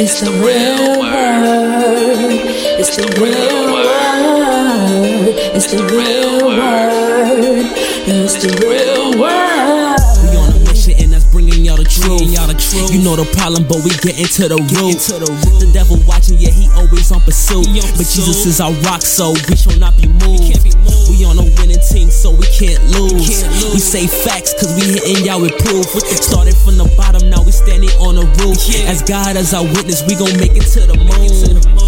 It's the real word. It's the real word. It's the real word. It's the real word. We on a mission and that's bringing y'all the truth. Y'all the truth. You know the problem, but we get into the root. The devil watching, yeah, he always on pursuit. But Jesus is our rock, so we shall not be moved. We on a winning team, so we can't lose. We say facts, cause we hitting y'all with proof. Started from the bottom, now we standing on the roof. As God as our witness, we gon' make it to the moon.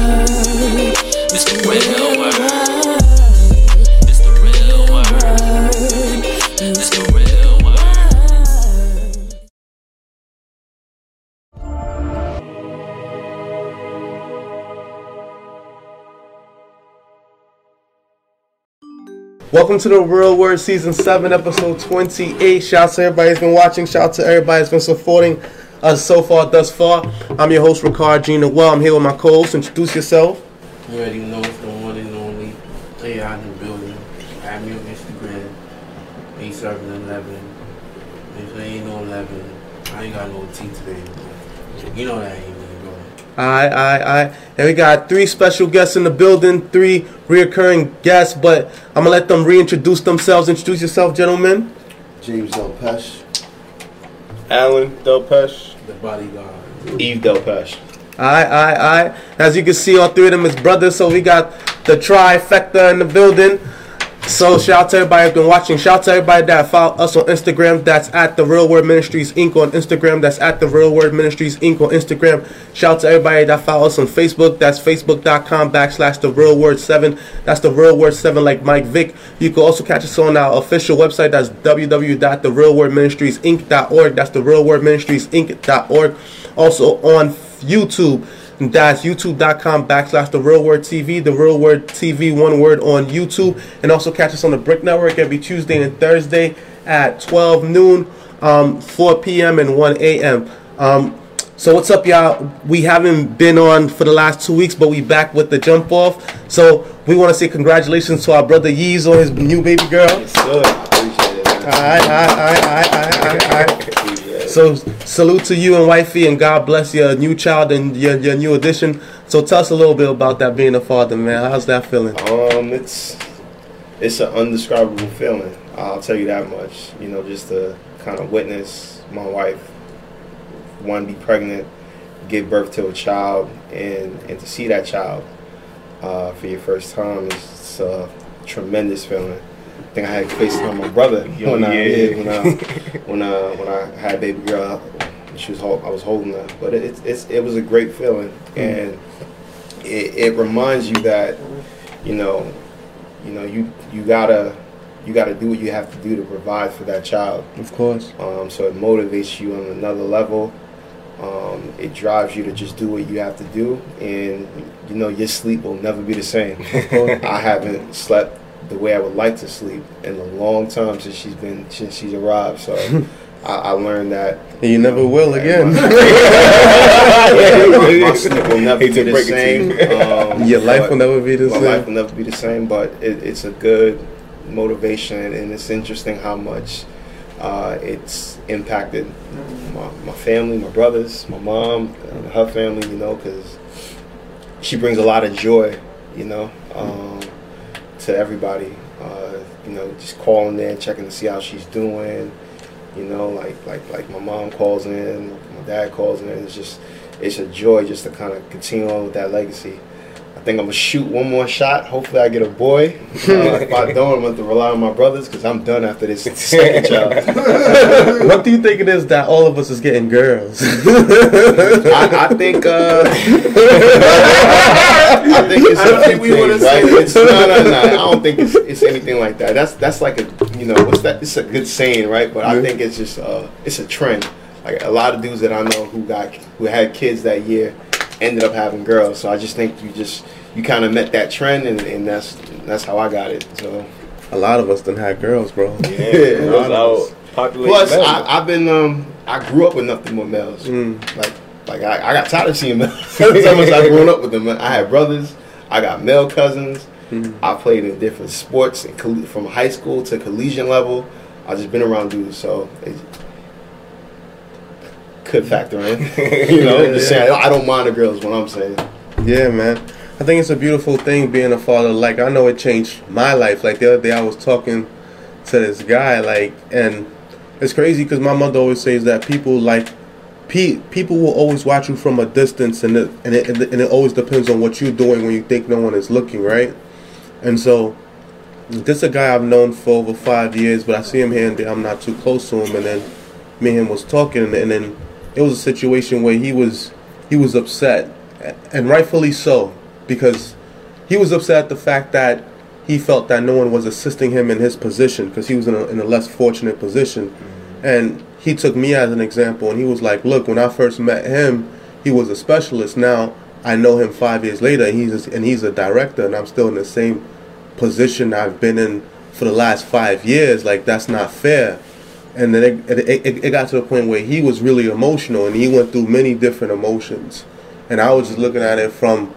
Welcome to the Real Word Season 7, Episode 28. Shout out to everybody who's been watching. Shout out to everybody who's been supporting us so far, thus far. I'm your host, Rickard Jeannoel. I'm here with my co host. Introduce yourself. You already know it's the one and only. AI in the building. Add me on Instagram. A711. If there ain't no 11, I ain't got no T today. You know that ain't me, bro. Alright, alright, alright. And we got three special guests in the building, three reoccurring guests, but I'm gonna let them reintroduce themselves. Introduce yourself, gentlemen. James Del Pesh. Allen Delpeche, The bodyguard. Yves Delpeche. Alright, alright, alright. As you can see, all three of them is brothers, so we got the trifecta in the building. So shout out to everybody who's been watching. Shout out to everybody that follow us on Instagram. That's at the Real Word Ministries Inc. on Instagram. That's at the Real Word Ministries Inc. on Instagram. Shout out to everybody that follow us on Facebook. That's facebook.com backslash the Real Word 7. That's the Real Word 7 like Mike Vick. You can also catch us on our official website. That's www.therealwordministriesinc.org. That's the Real Word Ministries Inc.org. Also on YouTube. That's youtube.com backslash the real word TV, the real word TV, one word on YouTube. And also catch us on the BRIC Network every Tuesday and Thursday at 12 noon, um, 4 p.m., and 1 a.m. Um, so what's up, y'all? We haven't been on for the last two weeks, but we back with the jump off. So we want to say congratulations to our brother Yves on his new baby girl. Good. Appreciate it. man. Alright, alright, alright, alright, alright, alright. Appreciate it. So salute to you and wifey, and God bless your new child and your, your new addition. So tell us a little bit about that being a father, man. How's that feeling? Um, it's it's an undescribable feeling. I'll tell you that much. You know, just to kind of witness my wife, one be pregnant, give birth to a child, and and to see that child uh, for your first time is a tremendous feeling. I think I had FaceTime my brother Oh, when, I, yeah. yeah, when I when I when I had baby girl. She was I was holding her, but it, it's it's it was a great feeling, and it, it reminds you that you know you know you you gotta you gotta do what you have to do to provide for that child. Of course. Um, so it motivates you on another level. Um, it drives you to just do what you have to do, and you know your sleep will never be the same. I haven't slept the way I would like to sleep in a long time since she's been since she's arrived. So I, I learned that And you never will again. my sleep will never be the break it to same. Um, Your life will never be the same my life will never be the same, but it, it's a good motivation, and it's interesting how much uh, it's impacted my, my family, my brothers, my mom, and her family. You know, because she brings a lot of joy. You know, um, to everybody. Uh, you know, just calling in, checking to see how she's doing. You know, like like like my mom calls in, my dad calls in. It's just it's a joy just to kind of continue on with that legacy. I think I'm gonna shoot one more shot. Hopefully, I get a boy. Uh, if I don't, I'm gonna have to rely on my brothers because I'm done after this second child. what do you think it is that all of us is getting girls? I, I think. Uh, I think it's. I don't think we wanna things, say right? It's, no, no, no. I don't think it's, it's anything like that. That's that's like a you know what's that? It's a good saying, right? But I think it's just uh, it's a trend. Like a lot of dudes that I know who got who had kids that year ended up having girls. So I just think you just you kind of met that trend, and, and that's that's how I got it. So A lot of us didn't have girls, bro. Yeah, a it lot was of us. out. Plus. I, I've been um, I grew up with nothing but males. Mm. Like like I, I got tired of seeing males. That's how much I grown up with them. I had brothers. I got male cousins. I played in different sports from high school to collegiate level. I just been around dudes, so it could factor in. you know, Yeah, yeah. saying I don't mind the girls. What I'm saying. Yeah, man. I think it's a beautiful thing being a father. Like I know it changed my life. Like the other day, I was talking to this guy, like, and it's crazy because my mother always says that people like pe- people will always watch you from a distance, and it, and it and it always depends on what you're doing when you think no one is looking, right? And so, this is a guy I've known for over five years, but I see him here and there. I'm not too close to him, and then me and him was talking, and, and then it was a situation where he was he was upset, and rightfully so, because he was upset at the fact that he felt that no one was assisting him in his position because he was in a, in a less fortunate position, and he took me as an example, and he was like, "Look, when I first met him, he was a specialist. Now I know him five years later, and he's and he's a director, and I'm still in the same position I've been in for the last five years. Like that's not fair." And then it, it, it, got to the point where he was really emotional, and he went through many different emotions, and I was just looking at it from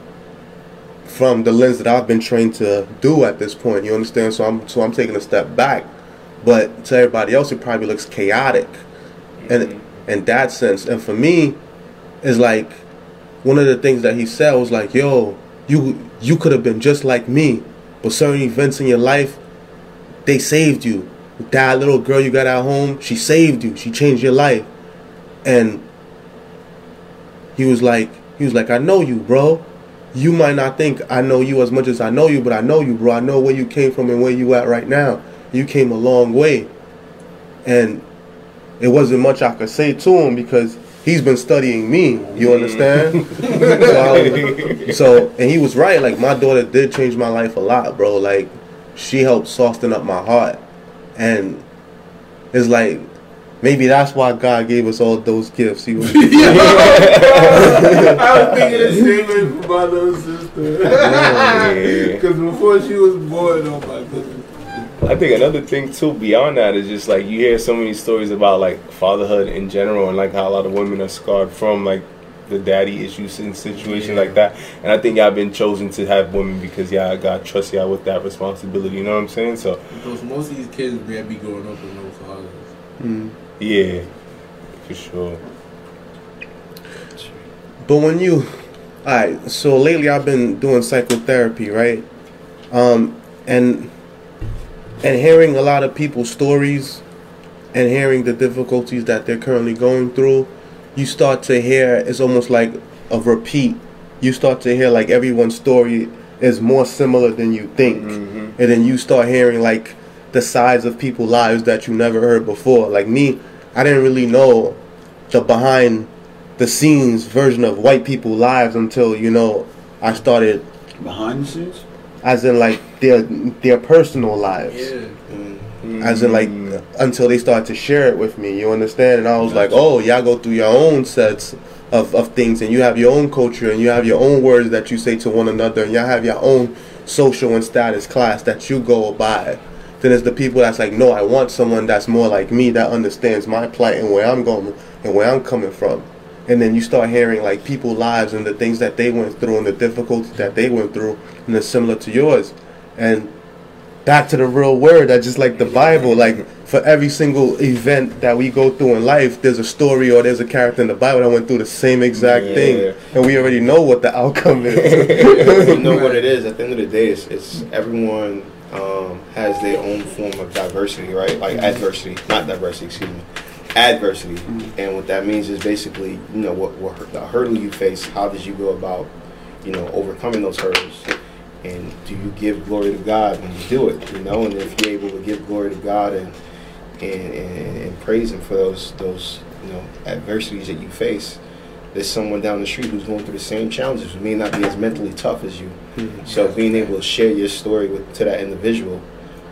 from the lens that I've been trained to do at this point. You understand? So I'm so I'm taking a step back, but to everybody else, it probably looks chaotic, and in that sense. And for me, is like one of the things that he said was like, "Yo, you you could have been just like me, but certain events in your life, they saved you. That little girl you got at home, she saved you. She changed your life." And he was like, he was like, "I know you, bro." you might not think I know you as much as I know you, but I know you, bro. I know where you came from and where you at right now. You came a long way. And it wasn't much I could say to him because he's been studying me. You mm. understand? so, so, and he was right. Like my daughter did change my life a lot, bro. Like she helped soften up my heart, and it's like maybe that's why God gave us all those gifts. He was, I was thinking the same thing for my little sister. Because before she was born, oh my goodness. I think another thing too beyond that is just like you hear so many stories about like fatherhood in general and like how a lot of women are scarred from like the daddy issues in situations like that. And I think y'all been chosen to have women because y'all God trust y'all with that responsibility. You know what I'm saying? So Because most of these kids may be growing up with no fathers. yeah, for sure. But when you, alright, so lately I've been doing psychotherapy, right? Um, and and hearing a lot of people's stories and hearing the difficulties that they're currently going through, you start to hear it's almost like a repeat. You start to hear like everyone's story is more similar than you think, mm-hmm. and then you start hearing like the sides of people's lives that you never heard before. Like me, I didn't really know the behind the scenes version of white people lives until you know I started Behind the scenes? as in like their their personal lives Yeah. as in like mm-hmm. Until they start to share it with me you understand? And I was like oh y'all go through your own sets of, of things and you have your own culture and you have your own words that you say to one another and y'all have your own social and status class that you go by. Then there's the people that's like no I want someone that's more like me that understands my plight and where I'm going and where I'm coming from. And then you start hearing like people lives and the things that they went through and the difficulties that they went through and it's similar to yours. And back to the real word that just like the bible like for every single event that we go through in life there's a story or there's a character in the bible that went through the same exact Yeah. thing and we already know what the outcome is you know what it is. At the end of the day, it's, it's everyone um, has their own form of diversity, right? Like adversity, not diversity, excuse me, adversity. And what that means is basically, you know, what, what the hurdle you face. How did you go about, you know, overcoming those hurdles? And do you give glory to God when you do it? You know, and if you're able to give glory to God and and, and, and praise Him for those those you know adversities that you face, there's someone down the street who's going through the same challenges who may not be as mentally tough as you. Mm-hmm. So being able to share your story with to that individual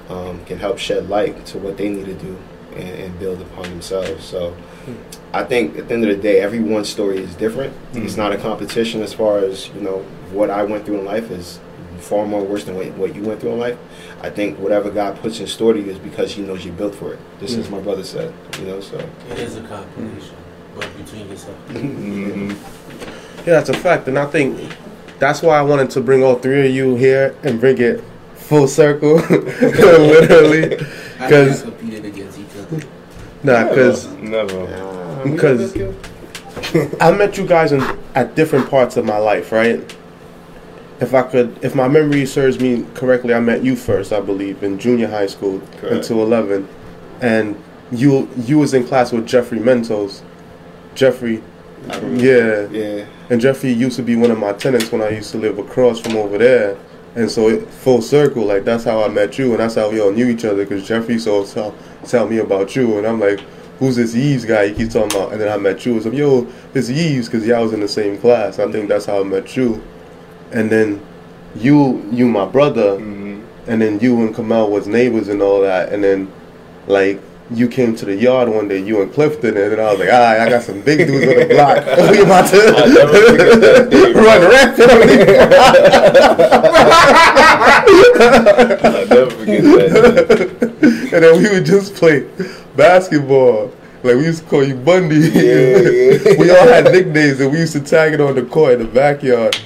um, can help shed light to what they need to do and, and build upon themselves. So hmm. I think at the end of the day, everyone's story is different. Hmm. It's not a competition as far as you know what I went through in life is far more worse than what, what you went through in life. I think whatever God puts in store to you is because He knows you're built for it. This is my brother said, you know. So It is a competition, but between yourself. Mhm. Yeah, that's a fact, and I think that's why I wanted to bring all three of you here and bring it full circle, literally. I Because competed against each other. nah, because Never. Because- I met you guys in at different parts of my life, right? If I could, if my memory serves me correctly, I met you first, I believe, in junior high school Correct. until eleven, and you you was in class with Jeffrey Mentos. Jeffrey, I yeah, yeah. and Jeffrey used to be one of my tenants when I used to live across from over there. And so it, full circle, like that's how I met you, and that's how we all knew each other. Because Jeffrey so tell, tell me about you, and I'm like, "Who's this Eves guy?" He keeps talking about, and then I met you. It's like, "Yo, it's Eves," because y'all was in the same class. I think that's how I met you. And then you, you my brother, Mhm. and then you and Kamal was neighbors and all that. And then like you came to the yard one day, you and Clifton, and then I was like, "All right, I got some big dudes on the block. we about to I'll never forget that day, run rampant on these I'll never forget that. and then we would just play basketball. Like we used to call you Bundy. yeah. we all had nicknames, and we used to tag it on the court in the backyard.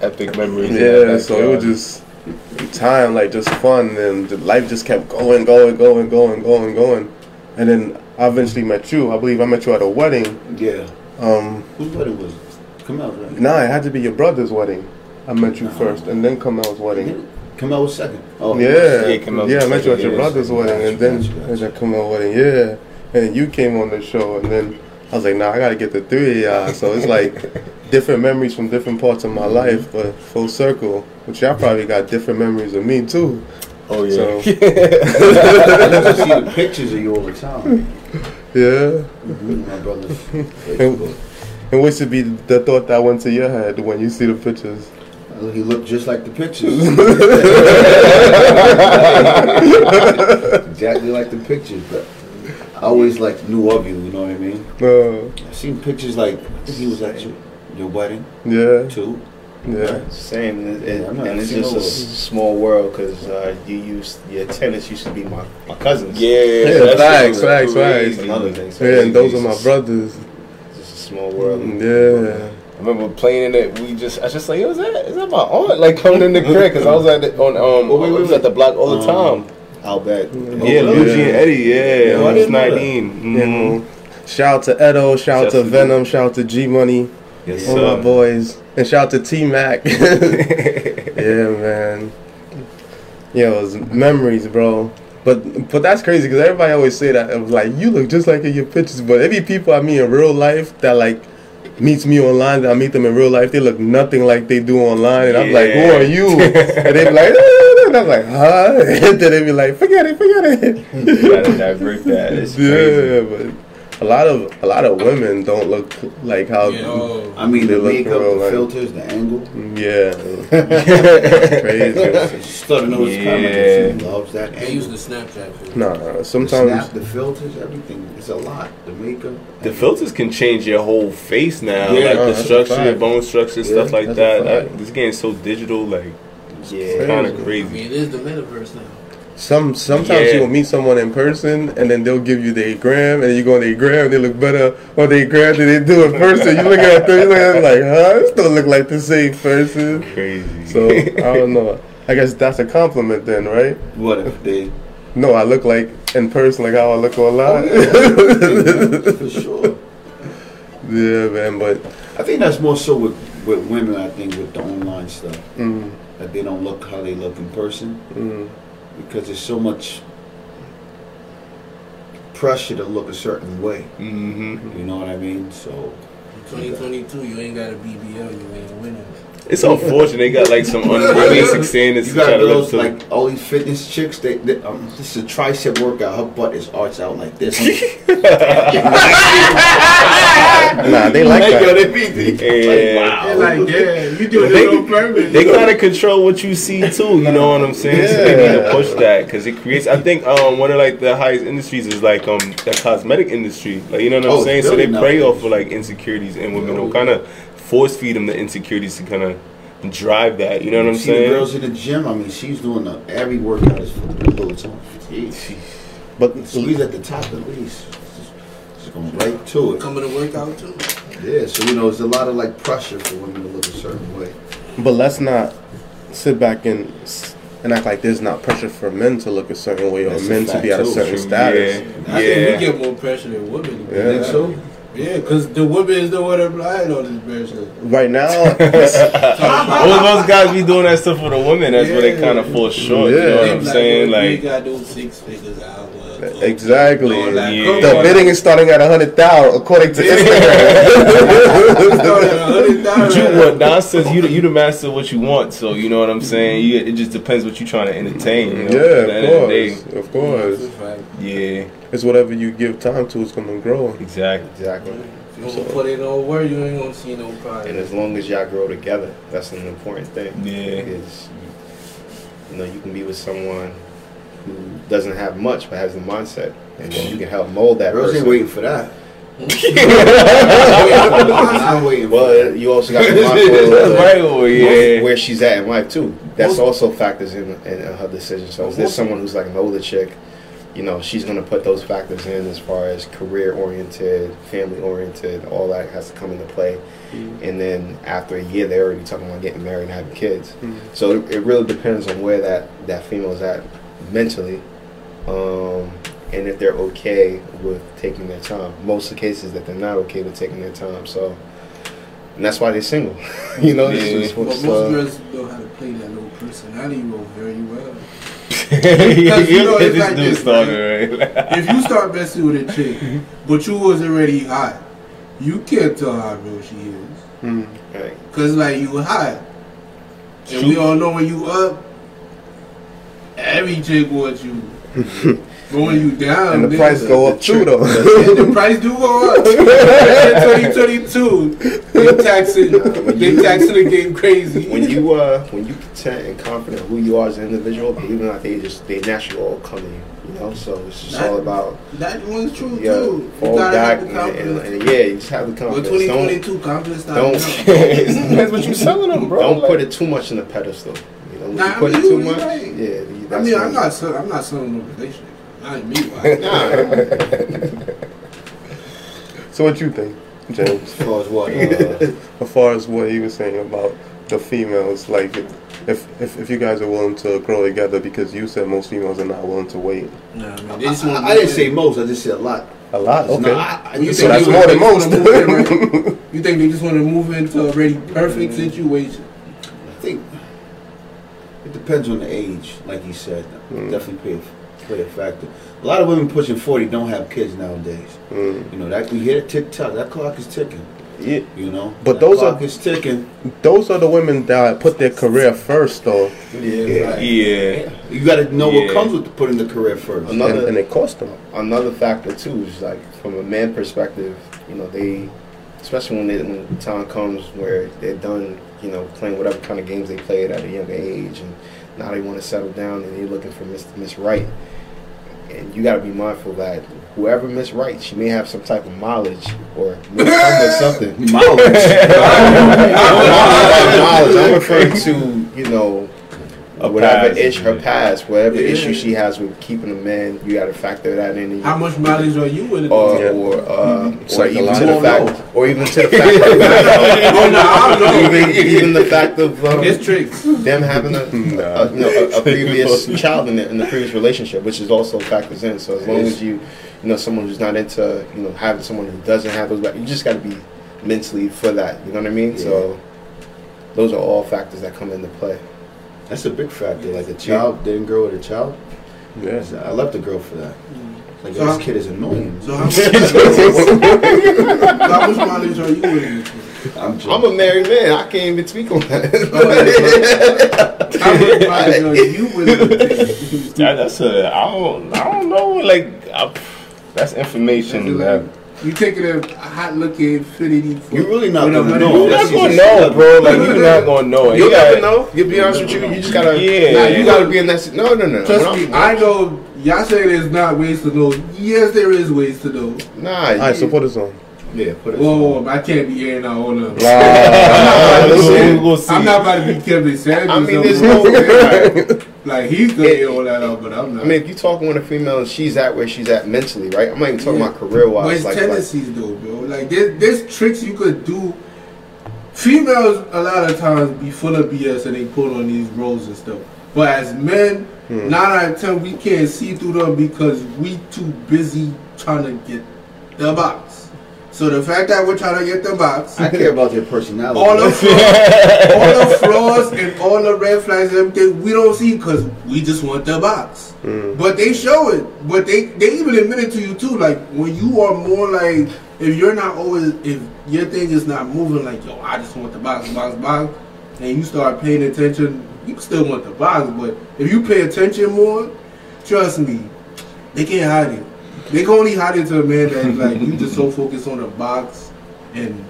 Epic memories. Yeah, so it was just time, like just fun, and life just kept going, going, going, going, going, going. And then I eventually met you. I believe I met you at a wedding. Yeah. Um, Whose wedding was it? Come out, right? nah, it had to be your brother's wedding. I met you No. first, and then Kamel's wedding. Come out was second. Oh, Yeah, Yeah, Kamel's yeah, I met you at second, your yeah. brother's wedding, and then Gotcha, gotcha. at your Kamel wedding, yeah. And you came on the show, and then I was like, nah, I gotta get the three of y'all. So it's like different memories from different parts of my life, but full circle. Which y'all probably got different memories of me too. Oh yeah. So I to see the pictures of you all the time. yeah. Mhm, My brother's And, what should be the thought that went to your head when you see the pictures? Uh, He looked just like the pictures. exactly like the pictures, but I always like knew of you. You know what I mean? Uh, I seen pictures like I think he was at your, your wedding yeah, too. yeah. Same, and, it, Yeah, I'm and it's just a all small world because uh, you used your tenants used to be my, my cousins. Yeah, Yeah, that facts, was facts, facts. another thing. So Yeah, and those are my brothers. It's just a small world. Yeah. I remember playing in it. We just, I was just like, yo, is that, is that my aunt? Like coming in the crib because I was at the, on, um, wait, I wait, was at the block all the Um, time. I'll bet. yeah, Luigi and Eddie. Yeah, Yeah, I I was didn't know that. nineteen. You Mhm. shout out to Edo, shout out to to Venom, shout out to G Money, Yes, all sir. my boys, and shout out to T Mac. yeah, man. Yeah, it was memories, bro. But but that's crazy because everybody always say that. It was like you look just like in your pictures, but every people I meet in real life that like meets me online, that I meet them in real life, they look nothing like they do online, and I'm like, who are you? and they be like, "Ah," and I'm like, huh? and then they be like, forget it, forget it. You gotta divert that. It's crazy. Yeah, but a lot of a lot of women don't look like how. Yeah, oh, I mean, They the look makeup, real the like- filters, the angle. Yeah, crazy. Started to know his Yeah. comment. She loves that they use the Snapchat for it. No, no. The Sometimes snap, the filters, everything. It's a lot. The makeup. The filters can change your whole face now, Yeah, like the structure, fact. your bone structure, stuff like that. fact. Like, It's getting so digital, like Yeah. it's kind of crazy. I mean, it is the metaverse now. Some sometimes Yeah. you will meet someone in person and then they'll give you their gram and you go on their gram they look better on their gram than they do in person. You look at them, you look at them like, huh? This don't look like the same person. Crazy. So I don't know. I guess that's a compliment then, right? What if they? No, I look like in person like how I look online. For sure. yeah, man. But I think that's more so with, with women. I think with the online stuff mm, that they don't look how they look in person mm, because there's so much pressure to look a certain way. hmm You know what I mean? So In 2022, you ain't got a BBL, you ain't winning. It's unfortunate they got like some unrealistic standards You to try got to live to. like all these fitness chicks. They, they um, this is a tricep workout. Her butt is arched out like this. Nah, they like Yo, that. they be they, Yeah. like, wow. They're like, yeah, you doing They- it on purpose. they kind of control what you see too. You know what I'm saying? So they need to push that because it creates. I think um one of like the highest industries is like um the cosmetic industry. Like you know what I'm Oh, saying? So they prey off of like insecurities in women or kind of force feed them the insecurities to kind of drive that. You know what I'm You see the saying? girls in the gym. I mean, she's doing the, every workout is for the bullets on. Jeez. But Squeeze at the top at least. Just, just going right to it. Coming to work out too. Yeah, so you know, it's a lot of like pressure for women to look a certain way. but let's not sit back and and act like there's not pressure for men to look a certain way or That's men to be at a certain True, status. Yeah. I Yeah. think we get more pressure than women. Yeah. Think so? Yeah, because the women is the one applying all this pressure. Right now, All those guys be doing that stuff for the women. That's where they kind of fall short. You know what I'm saying? you Like. got those six figures out. Exactly. Yeah. The bidding is starting at a hundred thousand according to Instagram. You what Don says you the, you the master of what you want, so you know what I'm saying. You, it just depends what you're trying to entertain. You know? yeah, At the end of of course, of course. yeah, It's whatever you give time to is gonna grow. exactly. Exactly. If you don't put it no where you ain't gonna see no problem. And as long as y'all grow together, that's an important thing. Yeah. Because you know you can be with someone who doesn't have much but has the mindset, and then you can help mold that Girls person. ain't waiting for that. I'm waiting for Well, you also got to be mindful of yeah. where she's at in life too. That's also factors in, in her decision. So if there's someone who's like an older chick, you know, she's gonna put those factors in as far as career oriented, family oriented, all that has to come into play. Mm-hmm. And then after a year, they're already talking about getting married and having kids. Mm-hmm. So it, it really depends on where that that female's at mentally, um, and if they're okay with taking their time. Most of the cases that they're not okay with taking their time. So. And that's why they're single, you know. this is But what's, most uh, girls know how to play that little personality role very well. you know, it's this like dude this, started right. if you start messing with a chick, but you was already hot, you can't tell how real she is. right. Cause like you hot, and we all know when you up, every chick wants you. but when you down, And the then price go up too, though. the price do go up. In 2022, they taxing, they taxing the game crazy. when you uh when you content and confident who you are as an individual, believe it or not, they just they naturally all come to you. You know, so it's just all about that one's true yeah, too. You fall gotta back have and, the and, confidence. and, yeah, you just have the But confidence. Don't 2022 confidence not don't- enough. it depends what you selling them, bro. don't Like- put it too much in the pedestal. You when Nah, you put I it mean, too much, right. yeah. you- I mean, I'm not, sell- I'm not selling no relationship. Not me. Like, So what you think, James? As far as what? Uh, As far as what he was saying about the females, like if if, if you guys are willing to grow together, because you said most females are not willing to wait. nah, man. They just I, I didn't say most. I just said a lot. A lot, No, okay. I, I You So think that's they more than most. just wanna move right? You think they just want to move into a already perfect situation? I think it depends on the age, like you said. Mm. Definitely play a, play a factor. A lot of women pushing forty don't have kids nowadays. Mm. You know that we hear tick tock. That clock is ticking. Yeah, You know, But that those clock are- is ticking. those are the women that put their career first, though, Yeah, Yeah. You got to know Yeah. what comes with putting the career first. Another- and, and it cost them. another factor too is like from a man perspective, you know, they especially when they, when the time comes where they're done, you know, playing whatever kind of games they played at a younger age, and now they want to settle down and they're looking for Miss Miss Wright. And you got to be mindful that whoever Miss Wright, she may have some type of mileage or may come with something. Mileage. knowledge. I'm referring to, you know, A whatever past. issue, her past, whatever Yeah. issue she has with keeping a man, you got to factor that in. How much mileage are you willing to Or, take? Yeah. or, uh, or even to the fact, or even to the fact, of, Oh, no, I don't know. even, even the fact of um, them having a, a, you know, a, a previous child in the, in the previous relationship, which is also factors in. So as long as you, you know, someone who's not into, you know, having someone who doesn't have those, you just got to be mentally for that. You know what I mean? So those are all factors that come into play. That's a big factor. Like a child didn't grow with a child. Yeah. I left the girl for that. Like So this how- kid is annoying. So how, so how much mileage are you willing? I'm I'm a married man. I can't even speak on that. I would probably know you would. That, that's a I don't I don't know like I, that's information that You taking a hot looking fitty. You're really not gonna know. you're not gonna know, bro. Like you're not gonna know. You'll You gotta- never know. You'll be honest with you. You just gotta. Yeah. Nah, you gotta be in that. No, no, no. Trust me, I'm- know. Y'all say there's not ways to know. Yes, there is ways to know. Nah. All right, so you- put this on. Yeah, put it. Whoa, I can't be hearing out all of them. I'm, not about to we'll- say- we'll see. I'm not about to be Kevin Sanders. I mean, or there's something. no. like he's gonna hear all that out, but I'm not. I mean, if you talking with a female and she's at where she's at mentally, right? I'm not even talking Yeah. about career But wise. it's Like, like, tendencies though, bro. Like there's, there's tricks you could do. Females a lot of times be full of BS and they put on these roles and stuff. But as men, Hmm. nine out of ten we can't see through them because we too busy trying to get the box. So the fact that we're trying to get the box, I care about their personality. all the flaws, all the flaws and all the red flags and everything we don't see because we just want the box. Mm. But they show it. But they they even admit it to you too. Like when you are more like if you're not always if your thing is not moving like yo I just want the box box box and you start paying attention you still want the box but if you pay attention more trust me they can't hide it they can only hide it to a man that like you just so focused on the box and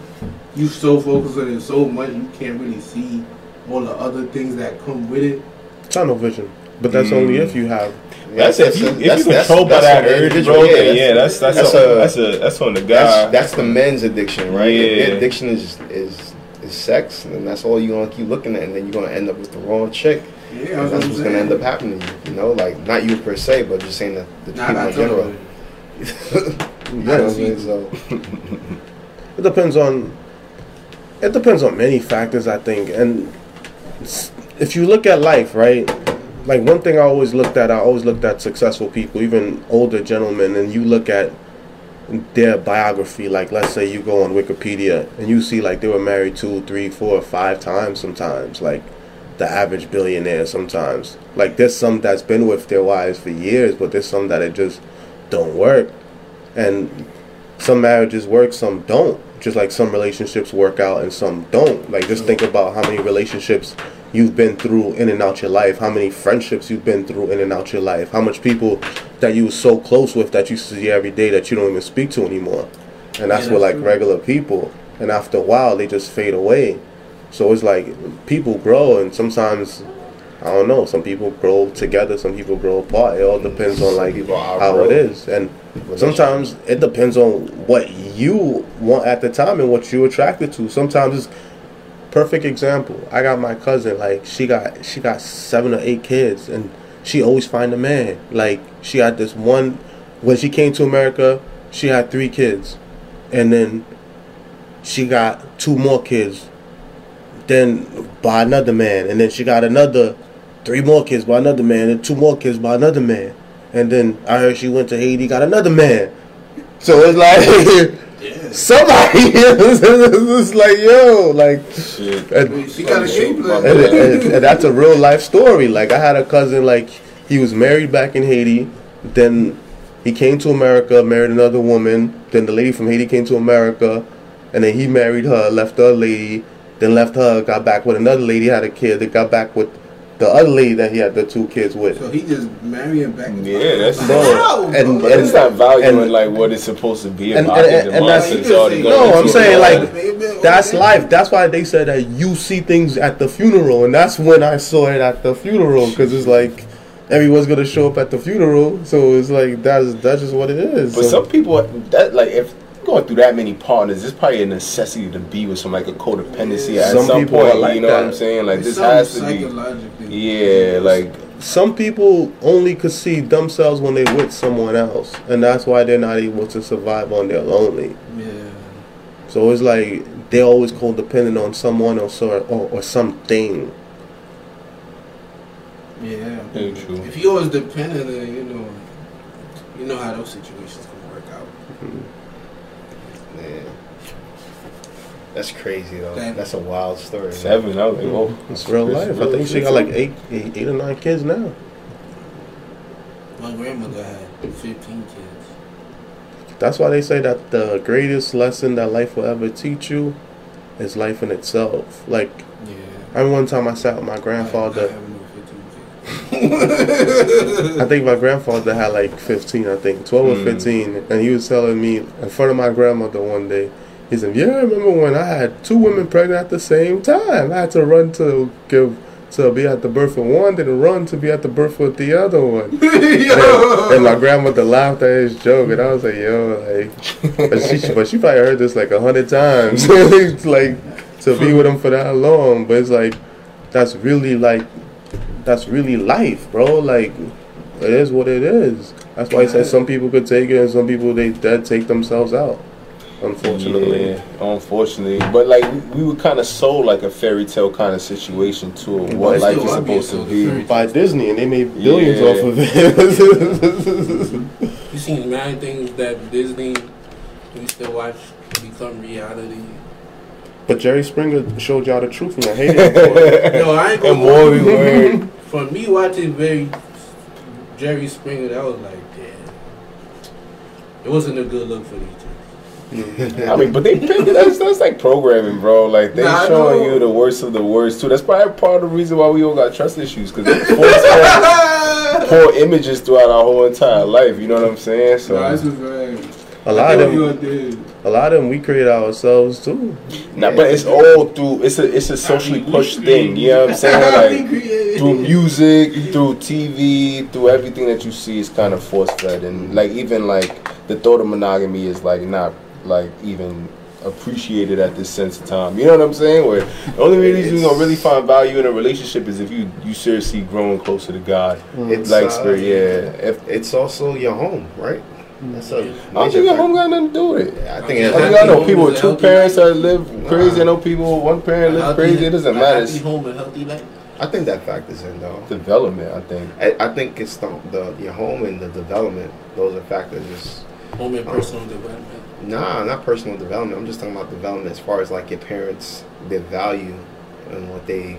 you so focused on it so much you can't really see all the other things that come with it Tunnel vision. But that's only if you have. Mm. That's if you if you that's- that's- controlled by that's that urge, bro. yeah, then yeah, that's that's that's a, a- that's a that's on the guy. That's, that's the men's addiction, right? If Yeah. Their addiction is is is sex, and that's all you're gonna keep looking at, and then you're gonna end up with the wrong chick. yeah that's that's what's I'm gonna end up happening you. You know, like not you per se, but just saying that the Nah, people nah, in general. totally. You know I mean? So It depends on. It depends on many factors, I think, and if you look at life, right? Like one thing I always looked at, I always looked at successful people, even older gentlemen, and you look at their biography. Like let's say you go on Wikipedia and you see like they were married two, three, four, five times sometimes. Like the average billionaire sometimes. Like there's some that's been with their wives for years, but there's some that it just don't work, and some marriages work, some don't. Just like some relationships work out and some don't. Like just think about how many relationships you've been through in and out your life, how many friendships you've been through in and out your life, how much people that you were so close with that you see every day that you don't even speak to anymore. And that's Yeah, with like true. regular people. And after a while they just fade away. So it's like people grow and sometimes I don't know, some people grow together, some people grow apart. It all depends on like how it is. And sometimes it depends on what you want at the time and what you're attracted to. Sometimes it's perfect example. I got my cousin, like she got she got seven or eight kids and she always find a man. Like she had this one when she came to America, she had three kids. And then she got two more kids. Then by another man. And then she got another three more kids by another man and two more kids by another man. And then I heard she went to Haiti, got another man. So it's like somebody is like, yo, like Shit. and, she got a game and, and- and that's a real life story. Like I had a cousin, like he was married back in Haiti, then he came to America, married another woman. Then the lady from Haiti came to America, and then he married her, left the other lady, then left her, got back with another lady, had a kid, then got back with the other lady that he had the two kids with. so he just marrying back and Yeah, that's forth. No, How, and- bro? But it's not valuing and- like what it's supposed to be and- about. and- I think and the that's- mindset's already No, I'm saying, like, That's life. That's why they said that you see things at the funeral, and that's when I saw it at the funeral because it's like everyone's gonna show up at the funeral, so it's like that's that's just what it is. But So- some people that like if going through that many partners, it's probably a necessity to be with some like a codependency at Some some, people point. like you know that. what I'm saying? Like It's this has to be. Psychologically. Yeah, like some people only could see themselves when they're with someone else, and that's why they're not able to survive on their lonely. Yeah. So it's like they're always codependent on someone or so or, or something. Yeah. very true. If you always dependent, then you know, you know how those situations can work out. Man. That's crazy though. Damn. That's a wild story. man. Seven, I was like, oh, It's real life. I think she got like eight, eight, eight or nine kids now. My grandmother had 15 kids. That's why they say that the greatest lesson that life will ever teach you is life in itself. Like Yeah. I remember one time I sat with my grandfather. have no 15 kids. I think my grandfather had like 15, I think, 12 or Mm. 15. And he was telling me in front of my grandmother one day, he said, Yeah, I remember when I had two women pregnant at the same time. I had to run to give. To be at the birth of one, then run to be at the birth of the other one. and, and my grandmother laughed at his joke, and I was like, "Yo, like," but she, but she probably heard this like a hundred times. Like to be with him for that long, but it's like that's really like that's really life, bro. Like it is what it is. That's why I said some people could take it, and some people they dead take themselves out. Unfortunately, Yeah, unfortunately, but like we, we were kind of sold like a fairy tale kind of situation to what life is supposed to be. by Disney, and they made billions Yeah. off of it. You seen many things that Disney used to watch become reality. but Jerry Springer showed y'all the truth, and I hated it for. Yo, I ain't gonna more we were. For me watching very Jerry Springer, that was like, damn. It wasn't a good look for these two. I mean, but they picked it. That's, that's like programming, bro. Like they Nah, showing you the worst of the worst too. That's probably part of the reason why we all got trust issues because they force poor, poor images throughout our whole entire life. You know what I'm saying? So Nah, this is right. A lot of them, a lot of them, we create ourselves too. Nah, but it's all through. It's a it's a socially pushed thing. You know what I'm saying? Like through music, through TV, through everything that you see is kind of force fed, and like even like the thought of monogamy is like not like even appreciated at this sense of time. You know what I'm saying? Where the only reason you're gonna really find value in a relationship is if you you seriously growing closer to God. It's Like uh, spirit, yeah. If It's also your home, right? That's a I don't think major your home got nothing to do with it. I think Yeah, it I has think I know people with two parents life. that live crazy. I know people with one parent live Healthy- crazy. It doesn't matter. Healthy home and healthy life. I think that factors in though. development, I think. I, I think it's the, the your home and the development. Those are factors. Just Home and personal development. Nah, not personal development. I'm just talking about development as far as like your parents, their value, and what they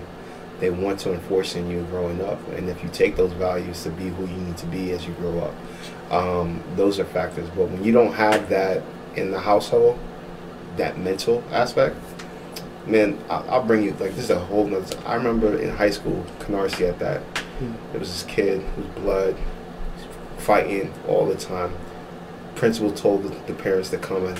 they want to enforce in you growing up. And if you take those values to be who you need to be as you grow up, um, those are factors. But when you don't have that in the household, that mental aspect, man, I- I'll bring you like this is a whole nother. I remember in high school, Canarsie at that. There was this kid whose blood fighting all the time. Principal told the, the parents to come in.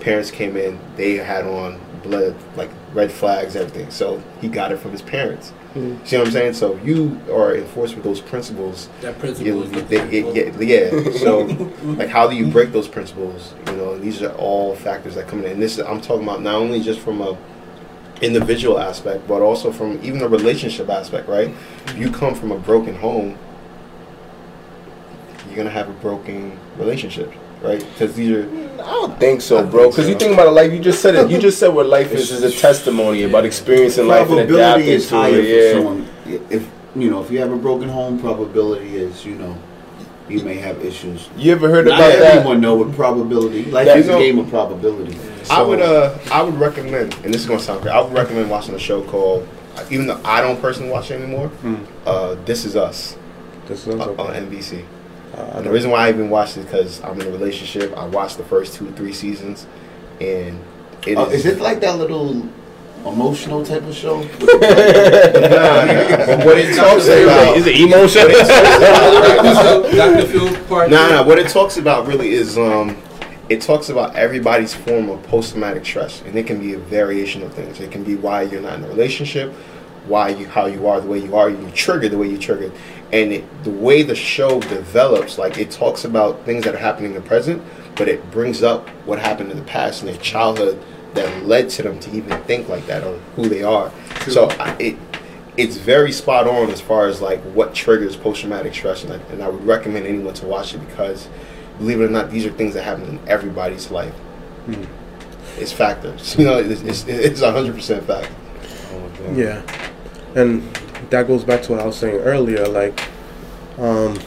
Parents came in. They had on blood like red flags, everything. So he got it from his parents. Hmm. See what I'm saying? So you are enforced with those principles. That principle You, is you- looking they- at yeah, yeah. So like, how do you break those principles? You know, these are all factors that come in. And this is, I'm talking about not only just from a individual aspect, but also from even a relationship aspect, right? If you come from a broken home, you're gonna have a broken relationship, right? Because these are I don't think so, bro. Because you think about it, like you just said it. You just said what life is is a testimony about experiencing life and adapting is to higher for it. someone. If you know, if you have a broken home, probability is you know, you may have issues. You ever heard Not about that? everyone know what probability. Life That- is a you know- game of probability. I would uh I would recommend, and this is gonna sound great. I would recommend watching a show called, even though I don't personally watch it anymore. Uh, this is Us This sounds uh, on. NBC. Uh, And the reason why I even watched it because I'm in a relationship. I watched the first two, three seasons, and it Uh, is it like that little emotional type of show? Nah, but what it talks about Is it emotion? Dr. Phil part. Nah, nah. What it talks about really is um, it talks about everybody's form of post-traumatic stress, and it can be a variation of things. It can be why you're not in a relationship, why you how you are the way you are, you trigger the way you triggered, and it, the way the show develops. Like it talks about things that are happening in the present, but it brings up what happened in the past in their childhood that led to them to even think like that or who they are. So I, it it's very spot on as far as like what triggers post traumatic stress, and I, and I would recommend anyone to watch it because, believe it or not, these are things that happen in everybody's life. Mm-hmm. It's factors, you know. It's it's, it's hundred percent fact. Yeah, and that goes back to what I was saying earlier. Like, um,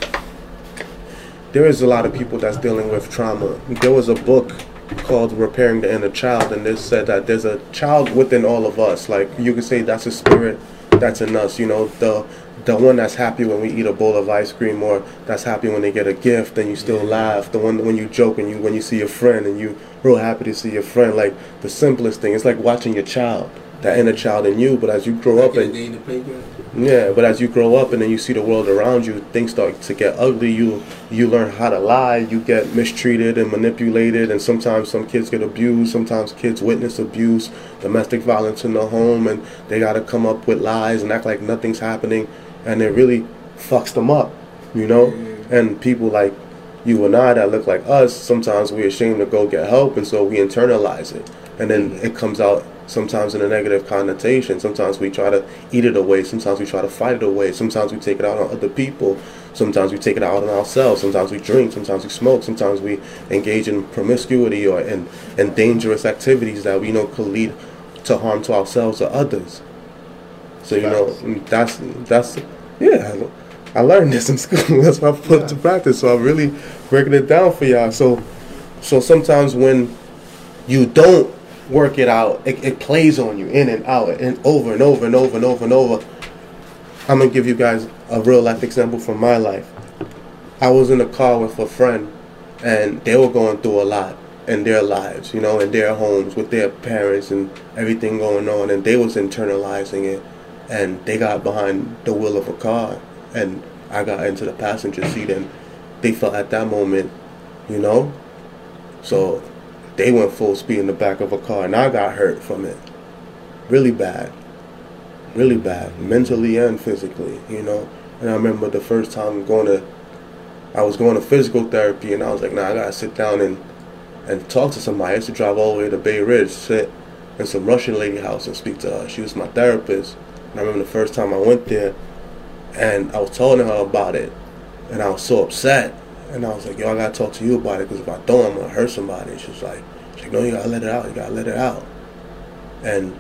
there is a lot of people that's dealing with trauma. There was a book called "Repairing the Inner Child," and it said that there's a child within all of us. Like you could say that's a spirit that's in us. You know, the the one that's happy when we eat a bowl of ice cream or that's happy when they get a gift and you still laugh the one when you joke and you when you see your friend and you real happy to see your friend like the simplest thing it's like watching your child that inner child in you but as you grow up and the day in the playground. yeah, but as you grow up and then you see the world around you, things start to get ugly. You you learn how to lie. You get mistreated and manipulated, and sometimes some kids get abused. Sometimes kids witness abuse, domestic violence in the home, and they got to come up with lies and act like nothing's happening, and it really fucks them up, you know. And people like you and I that look like us, sometimes we're ashamed to go get help, and so we internalize it, and then mm. it comes out sometimes in a negative connotation. Sometimes we try to eat it away. Sometimes we try to fight it away. Sometimes we take it out on other people. Sometimes we take it out on ourselves. Sometimes we drink. Sometimes we smoke. Sometimes we engage in promiscuity or in, in dangerous activities that we know could lead to harm to ourselves or others. So you know that's that's yeah. I learned this in school. That's why I put it to practice. So I'm really breaking it down for y'all. So so sometimes when you don't work it out, it, it plays on you in and out and over and over and over and over and over. I'm gonna give you guys a real life example from my life. I was in a car with a friend, and they were going through a lot in their lives, you know, in their homes with their parents and everything going on, and they was internalizing it, and they got behind the wheel of a car, and I got into the passenger seat, and they felt at that moment, you know, so they went full speed in the back of a car, and I got hurt from it, really bad, really bad, mentally and physically, you know. And I remember the first time going to, I was going to physical therapy, and I was like, nah, I gotta sit down and and talk to somebody. I used to drive all the way to Bay Ridge, sit in some Russian lady house and speak to her. She was my therapist. And I remember the first time I went there, and I was telling her about it, and I was so upset. And I was like, yo, I gotta talk to you about it because if I don't, I'm gonna hurt somebody. And she was like, she's like, no, you gotta let it out. You gotta let it out. And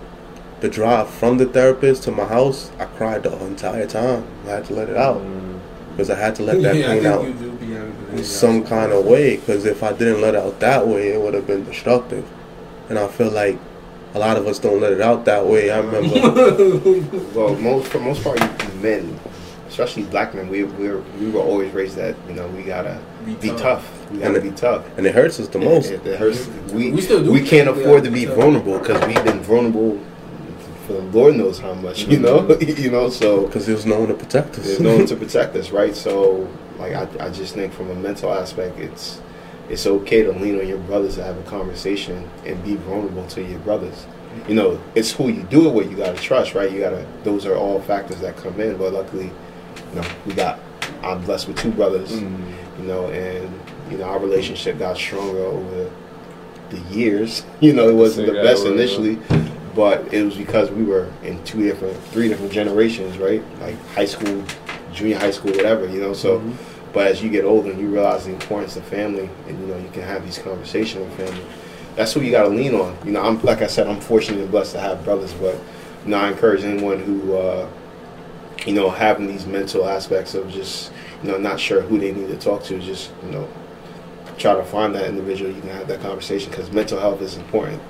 the drive from the therapist to my house, I cried the entire time. I had to let it out mm. because I had to let that yeah, pain out you do be able to in some kind of way. Because if I didn't let out that way, it would have been destructive. And I feel like a lot of us don't let it out that way. I remember. Well, most for most part, men, especially black men, we we were, we were always raised that you know we gotta Be be, tough. tough. We gotta And it- be tough. and it hurts us the most. It, it hurts. We We still do we can't think we afford gotta be be tough. vulnerable because we've been vulnerable for the Lord knows how much. You know, mm-hmm. you know. So Because there's no one to protect us. there's no one to protect us, right? So, like, I, I just think from a mental aspect, it's it's okay to lean on your brothers to have a conversation and be vulnerable to your brothers. You know, it's who you do it with. You gotta trust, right? You gotta. Those are all factors that come in. But luckily, you know, we got. I'm blessed with two brothers. You know, and you know our relationship got stronger over the years. You know, it wasn't the best initially, but it was because we were in two different, three different generations, right? Like high school, junior high school, whatever, you know. So, but as you get older and you realize the importance of family, and you know you can have these conversations with family. That's who you got to lean on. You know, I'm like I said, I'm fortunate and blessed to have brothers, but you know, I encourage anyone who, uh, you know, having these mental aspects of just, you know, not sure who they need to talk to, just you know, try to find that individual you can have that conversation because mental health is important.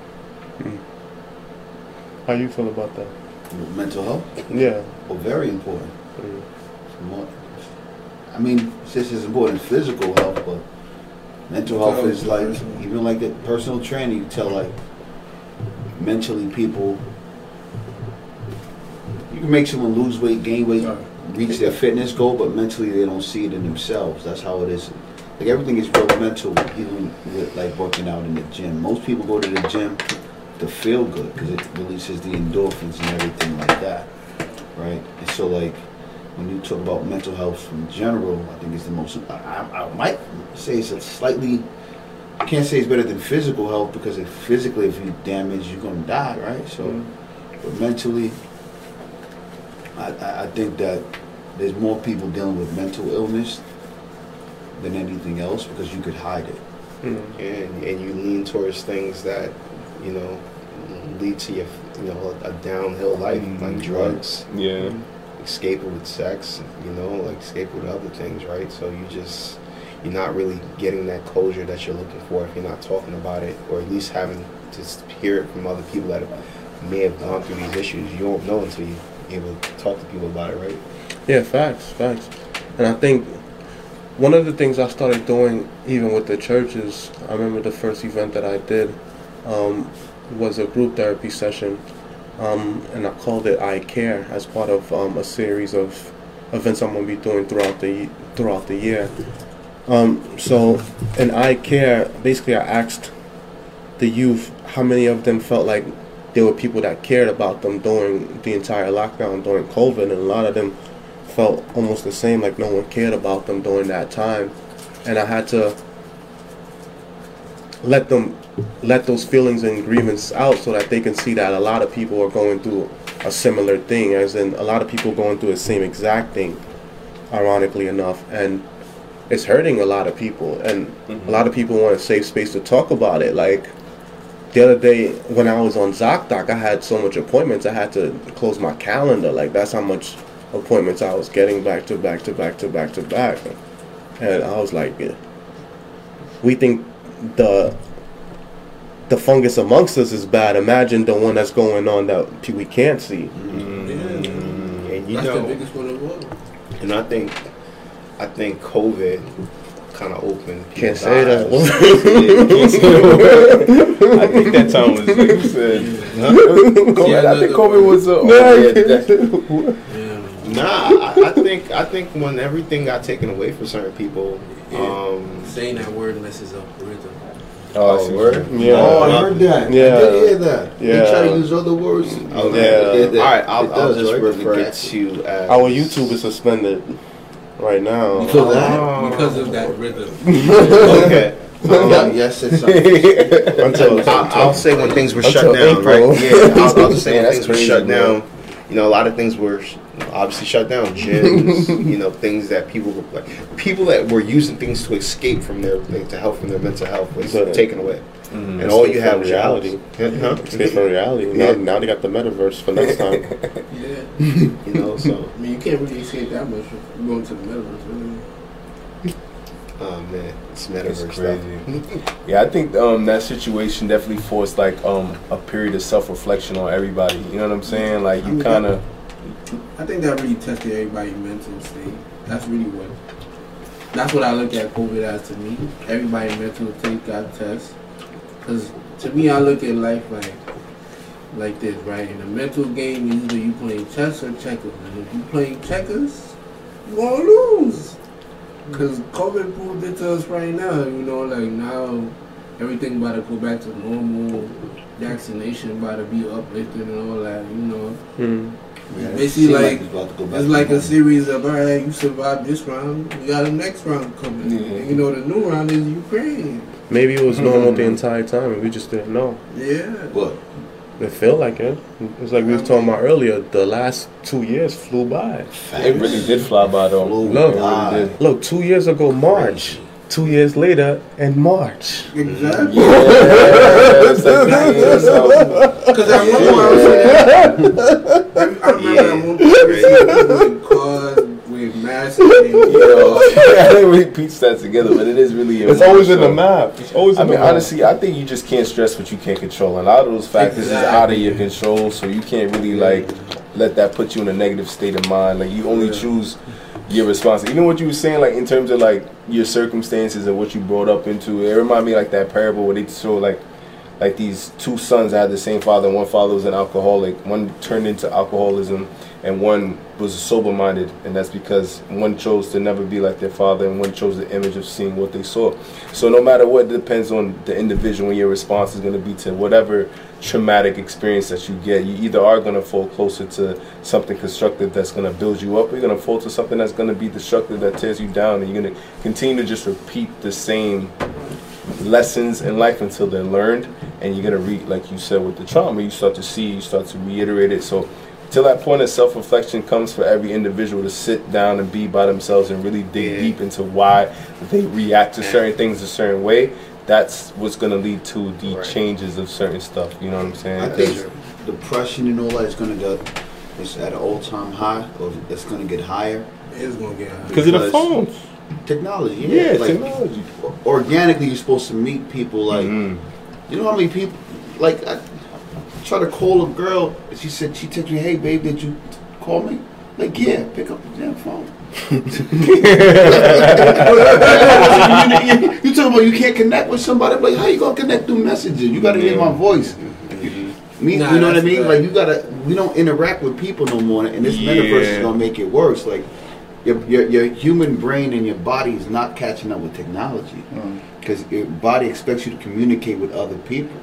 How you feel about that? Mental health, Yeah. well, very important. Mm. More- I mean, this is important physical health, but mental health Mental is like even like a personal trainer. You tell like mentally people. Can make someone lose weight, gain weight, reach their fitness goal, but mentally they don't see it in themselves. That's how it is. Like everything is real mental, even with like working out in the gym. Most people go to the gym to feel good because it releases the endorphins and everything like that, right? And so like when you talk about mental health in general, I think it's the most. I, I, I might say it's a slightly. I can't say it's better than physical health because if physically, if you damage, you're gonna die, right? So, mm-hmm. but mentally, I, I, I think that there's more people dealing with mental illness than anything else because you could hide it. Hmm. and and you lean towards things that you know lead to your you know a downhill life hmm. like drugs. Yeah. escaping with sex you know like escaping with other things right? So you just you're not really getting that closure that you're looking for if you're not talking about it or at least having to hear it from other people that have, may have gone through these issues. You won't know until you're able to talk to people about it right Yeah, facts, facts. And I think one of the things I started doing, even with the churches, I remember the first event that I did um, was a group therapy session, um, and I called it I Care as part of um, a series of events I'm going to be doing throughout the throughout the year. Um, so, in I Care, basically, I asked the youth how many of them felt like there were people that cared about them during the entire lockdown during COVID, and a lot of them felt almost the same, like no one cared about them during that time, and I had to let them let those feelings and grievances out so that they can see that a lot of people are going through a similar thing, as in a lot of people going through the same exact thing, ironically enough, and it's hurting a lot of people, and a mm-hmm. lot of people want a safe space to talk about it, like. The other day when I was on ZocDoc, I had so much appointments I had to close my calendar. Like that's how much appointments I was getting back to back to back to back to back, and I was like, yeah. we think the the fungus amongst us is bad. Imagine the one that's going on that p- we can't see. Mm. And you That's the biggest one of all. and I think, I think COVID kind of opened. Can't say eyes. that. I think that time was like you said. COVID, Yeah, I think no, COVID was. Uh, Yeah, Yeah. Nah, I, I think I think when everything got taken away from certain people, um, Saying that word messes up the rhythm. oh, I Oh, word? Yeah. Oh, I heard that. Yeah. I did hear that. Yeah. They try to use other words. Oh, Yeah. all right, I'll, I'll does, just right? refer It it to as Our YouTube is suspended right now. You feel that? Oh. Because of that rhythm. okay. Um, yeah, yes, it's something. Until, I'll, I'll say when things were shut down, April. right? Yeah, I'll, I'll just say when that's things were crazy, shut bro. down. You know, a lot of things were obviously shut down. Gyms, you know, things that people were like, people that were using things to escape from their like, to help from their mental health was But- taken away, Mm. and all you have from was reality. reality. Huh? Escape from reality. Yeah. Now, now they got the metaverse for next time. Yeah. You know, so I mean, you can't really escape that much from going to the metaverse. Really. oh man, it's It's metaverse crazy. stuff. Yeah, I think um, that situation definitely forced like um, a period of self reflection on everybody. You know what I'm saying? Like you kind of. I think that really tested everybody's mental state. That's really what. That's what I look at COVID as to me. Everybody's mental state got tested. Cause to me, I look at life like like this, right? In a mental game, either you playing chess or checkers, and if you playing checkers, you gonna lose. Cause COVID proved it to us right now. You know, like now everything about to go back to normal. Vaccination about to be uplifted and all that. You know. Hmm. Yeah, Basically, seemed like, it's about to go back It's like a normal. series of, alright, you survived this round, you got a next round coming. Yeah. And you know, the new round is Ukraine. Maybe it was normal the entire time and we just didn't know. Yeah. What? It felt like it. It's like we was talking about earlier. The last two years flew by. It really did fly by though. Flew Look. By. Look, two years ago, March. Two years later, in March. Exactly. it's like Because I remember I was saying. I remember Yeah. at one point I was with masks and You know, I didn't really piece that together, but it is really. It's always in the so- map. It's always I mean, the honestly, I think you just can't stress what you can't control. And a lot of those factors is out of your control, so you can't really like let that put you in a negative state of mind. Like you only Yeah. choose your response. Even what you were saying, like in terms of like your circumstances and what you brought up into, it reminded me like that parable where they show like like these two sons that had the same father. One father was an alcoholic. One turned into alcoholism, and one was sober minded. And that's because one chose to never be like their father, and one chose the image of seeing what they saw. So no matter what, it depends on the individual and your response is going to be to whatever traumatic experience that you get. You either are going to fall closer to something constructive that's going to build you up, or you're going to fall to something that's going to be destructive that tears you down, and you're going to continue to just repeat the same lessons in life until they're learned and you're gonna read like you said with the trauma you start to see you start to reiterate it so till that point of self-reflection comes for every individual to sit down and be by themselves and really dig Yeah. deep into why they react to certain things a certain way that's what's gonna lead to the Right. changes of certain stuff you know what i'm saying I think depression and all that is gonna get it's at an all time high or it's gonna get higher. It's going to get higher because of the phones Technology, yeah. yeah like, technology Organically, you're supposed to meet people like Mhm. you know how many people like I try to call a girl and she said she texted me, "Hey, babe, did you call me?" Like, yeah, pick up the damn phone. you, you talking about you can't connect with somebody? Like, how you gonna connect through messages? You gotta hear my voice. Me, Nah, you know what I mean? Like, you gotta. We don't interact with people no more, and this metaverse is gonna make it worse. Like, your, your your human brain and your body is not catching up with technology mm. because your body expects you to communicate with other people,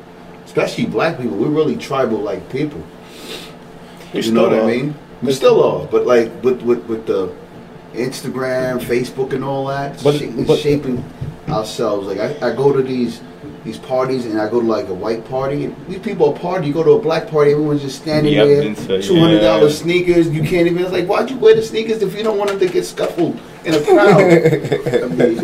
especially black people. We're really tribal like people. We you know what still I mean? We still are, but like with with, with the Instagram, Facebook, and all that, But- sh- it's but- shaping ourselves. Like I, I go to these these parties and I go to like a white party. And these people are party. You go to a black party, everyone's just standing Yep, there, two hundred dollars yeah. sneakers. You can't even. It's like, why'd you wear the sneakers if you don't want them to get scuffled in a crowd? I mean,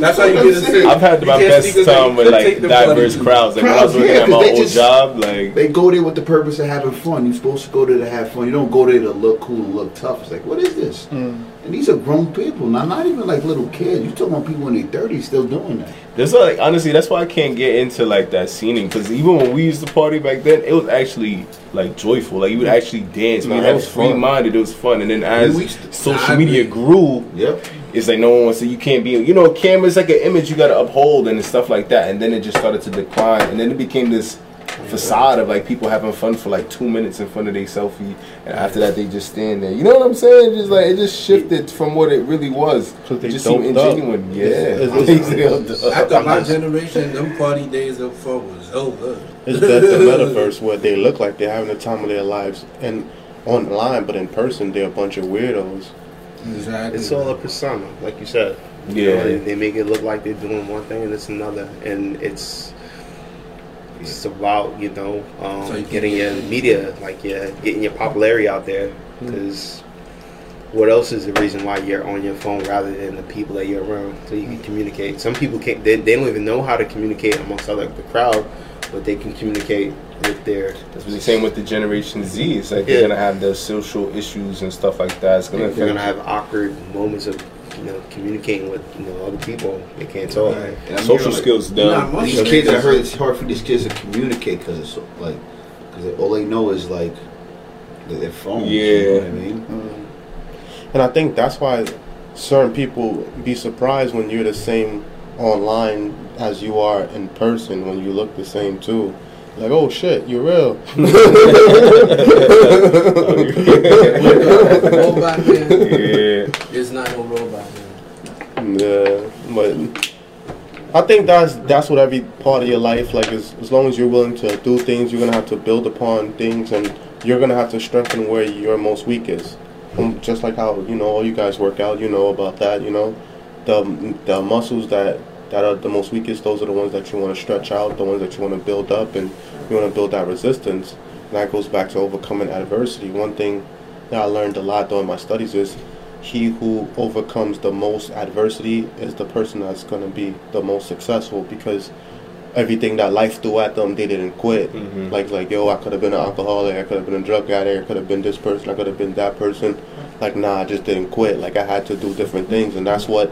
That's how you get a sit. I've had my best time with like diverse crowds. Like when I was working yeah, at my old just- job, like They go there with the purpose of having fun. You're supposed to go there to have fun. You don't go there to look cool and look tough. It's like, what is this? Mm. And these are grown people, not not even like little kids. You talking about people in their thirties still doing that? That's like honestly, that's why I can't get into like that scening because even when we used to party back then, it was actually like joyful. Like you would actually dance. We that was free minded. It was fun. And then as to- social media grew, Yep. it's like no one wants to. You can't be. You know, cameras like an image you got to uphold and stuff like that. And then it just started to decline. And then it became this facade of like people having fun for like two minutes in front of their selfie, and after that they just stand there. You know what I'm saying? Just like it just shifted from what it really was. 'Cause they it just seemed doped up. Yeah, It's- it's- They doped up. After my generation, them party days of fun was over. It's that the metaverse where they look like they're having the time of their lives and online, but in person they're a bunch of weirdos. Exactly. It's all a persona, like you said. You Yeah. know, they, they make it look like they're doing one thing and it's another, and it's it's about you know um, So you getting your media, like yeah, getting your popularity out there. Because what else is the reason why you're on your phone rather than the people that you're around, so you can communicate. Some people can't; they, they don't even know how to communicate amongst other the crowd, but they can communicate with their. That's what they're with the Generation Z. It's like Yeah. they're gonna have their social issues and stuff like that. It's gonna They're gonna have awkward moments of you know communicating with you know other people. They can't talk. And social like, skills Nah, down. most These kids, it I heard it's hard for these kids to communicate because it's so, like, because all they know is like their- their phones. You know Yeah. what I mean? Mm-hmm. And I think that's why certain people be surprised when you're the same online as you are in person when you look the same too. Like, oh shit, you're real. robot man. Yeah. It's not no robot man. Yeah, but I think that's that's what every part of your life like as as long as you're willing to do things, you're gonna have to build upon things, and you're gonna have to strengthen where your most weak is. Um, just like how you know all you guys work out, you know about that. You know, the the muscles that that are the most weakest, those are the ones that you want to stretch out, the ones that you want to build up, and you want to build that resistance. And that goes back to overcoming adversity. One thing that I learned a lot during my studies is he who overcomes the most adversity is the person that's going to be the most successful because everything that life threw at them, they didn't quit. Mhm. Like, like, yo, I could have been an alcoholic, I could have been a drug addict, I could have been this person, I could have been that person. Like, nah, I just didn't quit. Like, I had to do different things, and that's what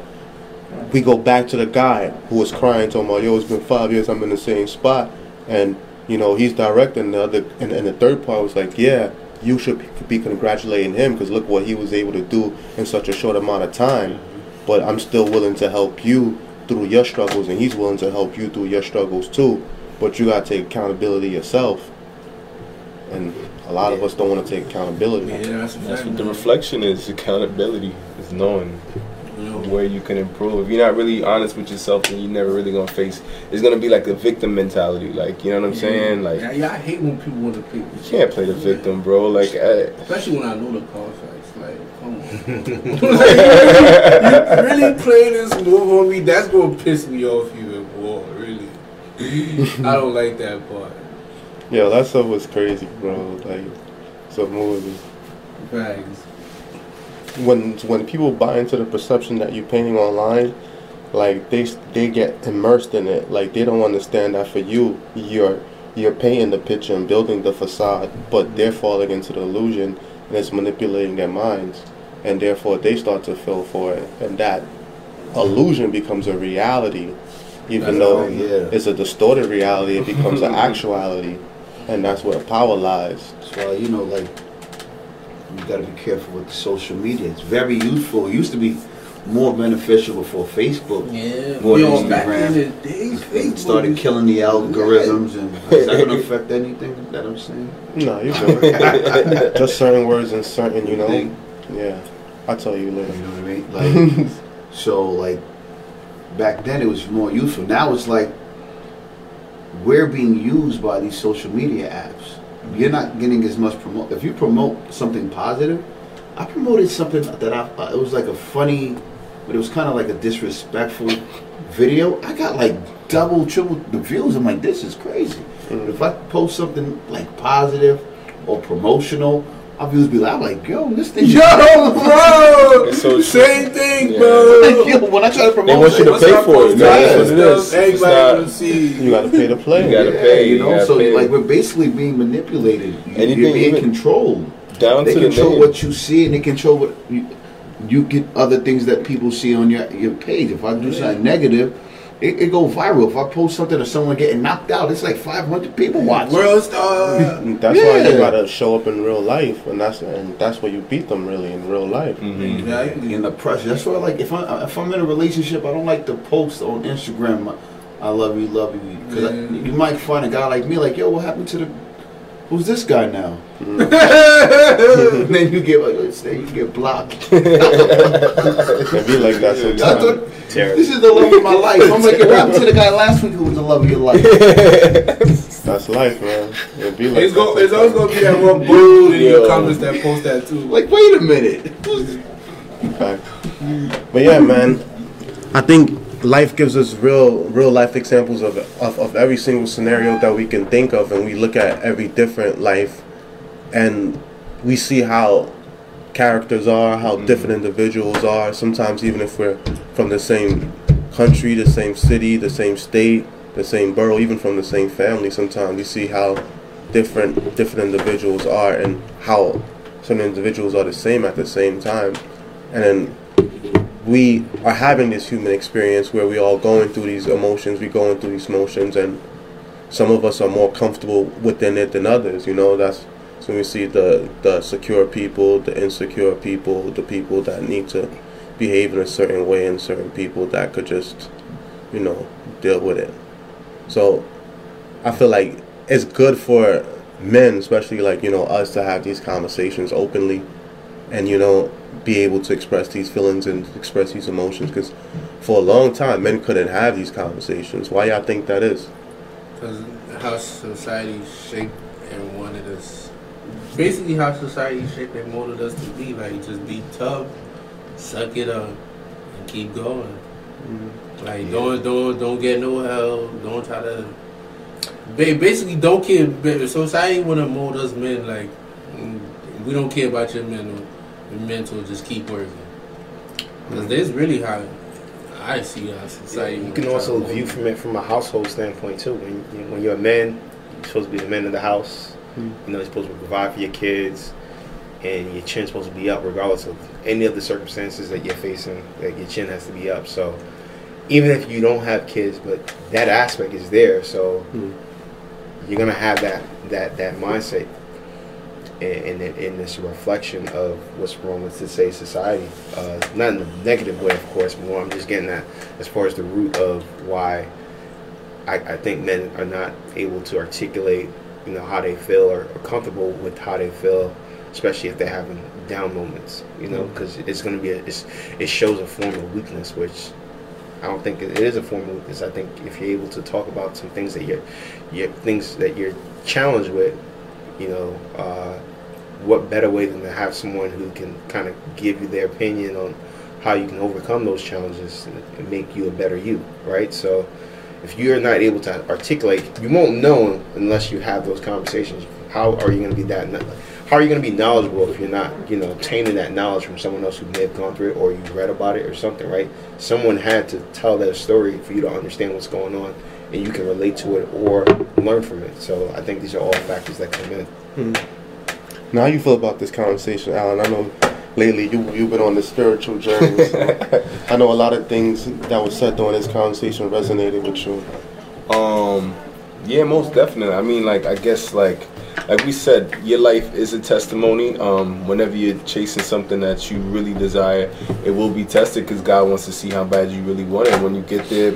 we go back to the guy who was crying, talking about, yo, it's been five years, I'm in the same spot, and you know he's directing the other, and, and the third part was like, yeah, you should be congratulating him because look what he was able to do in such a short amount of time. But I'm still willing to help you through your struggles, and he's willing to help you through your struggles too. But you gotta take accountability yourself, and a lot of us don't want to take accountability. Yeah, that's That's what the reflection is. Accountability is knowing You know, where you can improve. If you're not really honest with yourself, then you're never really gonna face. It's gonna be like a victim mentality. Like you know what I'm saying? Like yeah, yeah, I hate when people want to play. you can't play the victim, bro. Like uh, Especially when I know the contracts. Like, come on. like, you really, you really playing this move on me? That's gonna piss me off even more. Really, I don't like that part. Yeah, that stuff was crazy, bro. Like, some movie. Facts. When when people buy into the perception that you're painting online, like they they get immersed in it. Like they don't understand that for you, you're you're painting the picture and building the facade, but they're falling into the illusion and it's manipulating their minds, and therefore they start to feel for it, and that illusion becomes a reality, even That's though right, yeah. it's a distorted reality. It becomes an actuality, and that's where power lies. Why you know, like you got to be careful with the social media. It's very useful. It used to be more beneficial before Facebook. Yeah, More than on back Instagram. in the days. Facebook started killing the algorithms, and is that going to affect anything that I'm saying? No, you good. Just certain words and certain, you know. Think? Yeah, I'll tell you later. You know what I mean? Like, so like back then it was more useful. Now it's like we're being used by these social media apps. You're not getting as much promote. If you promote something positive, I promoted something that I. uh, It was like a funny, but it was kind of like a disrespectful video. I got like double, triple the views. I'm like, this is crazy. But if I post something like positive or promotional, our views be like, I'm like, yo, this thing. Yo, bro! It's so Same thing, Yeah. bro. Like, yo, when I try to promote, They want you to it, pay for it. what's man. That's what it stuff? is. It's Everybody not- gonna see. You got to pay to play. You gotta Yeah, pay, you you know. gotta so pay. like we're basically being manipulated. You, Anything you're being controlled. down They to the control name. what you see, and they control what you, you get. Other things that people see on your your page. If I do something negative, it, it go viral. If I post something of someone getting knocked out, it's like 500 people watching. World star. That's why you gotta show up in real life, and that's and that's where you beat them really in real life. Mhm. Exactly. in the pressure. That's why, like, if I if I'm in a relationship, I don't like to post on Instagram. I love you, love you, because Yeah. you might find a guy like me, like, yo, what happened to the? Who's this guy now? Mm. and then you get like, let's say you get blocked. It be like that I sometimes. thought, Terrible. this is the love of my life. I'm like, what happened to the guy last week who was the love of your life? That's life, man. It be like It's, that go, it's always gonna be that one bull in Yo. your comments that post that too. Like, wait a minute. Fact. But yeah, man. I think life gives us real, real life examples of, of of every single scenario that we can think of, and we look at every different life, and we see how characters are, how mm-hmm. different individuals are. Sometimes even if we're from the same country, the same city, the same state, the same borough, even from the same family, sometimes we see how different different individuals are and how some individuals are the same at the same time. And then we are having this human experience where we all going through these emotions, we going through these motions, and some of us are more comfortable within it than others. You know, that's so we see the the secure people, the insecure people, the people that need to behave in a certain way, and certain people that could just, you know, deal with it. So I feel like it's good for men, especially like you know us, to have these conversations openly, and you know be able to express these feelings and express these emotions. Because for a long time, men couldn't have these conversations. Why y'all think that is? Because how society shaped and wanted us, basically how society shaped and molded us to be. Like, just be tough, suck it up, and keep going. Mm-hmm. Like, don't don't don't get no help. Don't try to. ba- Basically, don't care. Society want to mold us men like we don't care about your mental. Your mental, just keep working. Because that's really how I see our society. You can also view from it from a household standpoint too. When you, when you're a man, you're supposed to be the man of the house. Hmm. You know, you're supposed to provide for your kids, and your chin's supposed to be up regardless of any of the circumstances that you're facing. Like your chin has to be up. So even if you don't have kids, but that aspect is there, so hmm. you're gonna have that that that mindset. And, and, and it's a reflection of what's wrong with today's society. Uh, not in a negative way, of course, more I'm just getting at as far as the root of why I, I think men are not able to articulate, you know, how they feel or, or comfortable with how they feel, especially if they're having down moments, you know, because it's going to be, a, it's, it shows a form of weakness, which I don't think it is a form of weakness. I think if you're able to talk about some things that you're, you're things that you're challenged with, you know, uh, what better way than to have someone who can kind of give you their opinion on how you can overcome those challenges and, make you a better you, right? So if you're not able to articulate, you won't know unless you have those conversations. How are you going to be that? How are you going to be knowledgeable if you're not, you know, obtaining that knowledge from someone else who may have gone through it or you read about it or something, right? Someone had to tell that story for you to understand what's going on, and you can relate to it or learn from it. So I think these are all factors that come in. Hmm. Now, how you feel about this conversation, Allen? I know lately you you've been on this spiritual journey. so I know a lot of things that was said during this conversation resonated with you. Um, Yeah, most definitely. I mean, like I guess like like we said, your life is a testimony. Um, whenever you're chasing something that you really desire, it will be tested because God wants to see how bad you really want it. When you get there,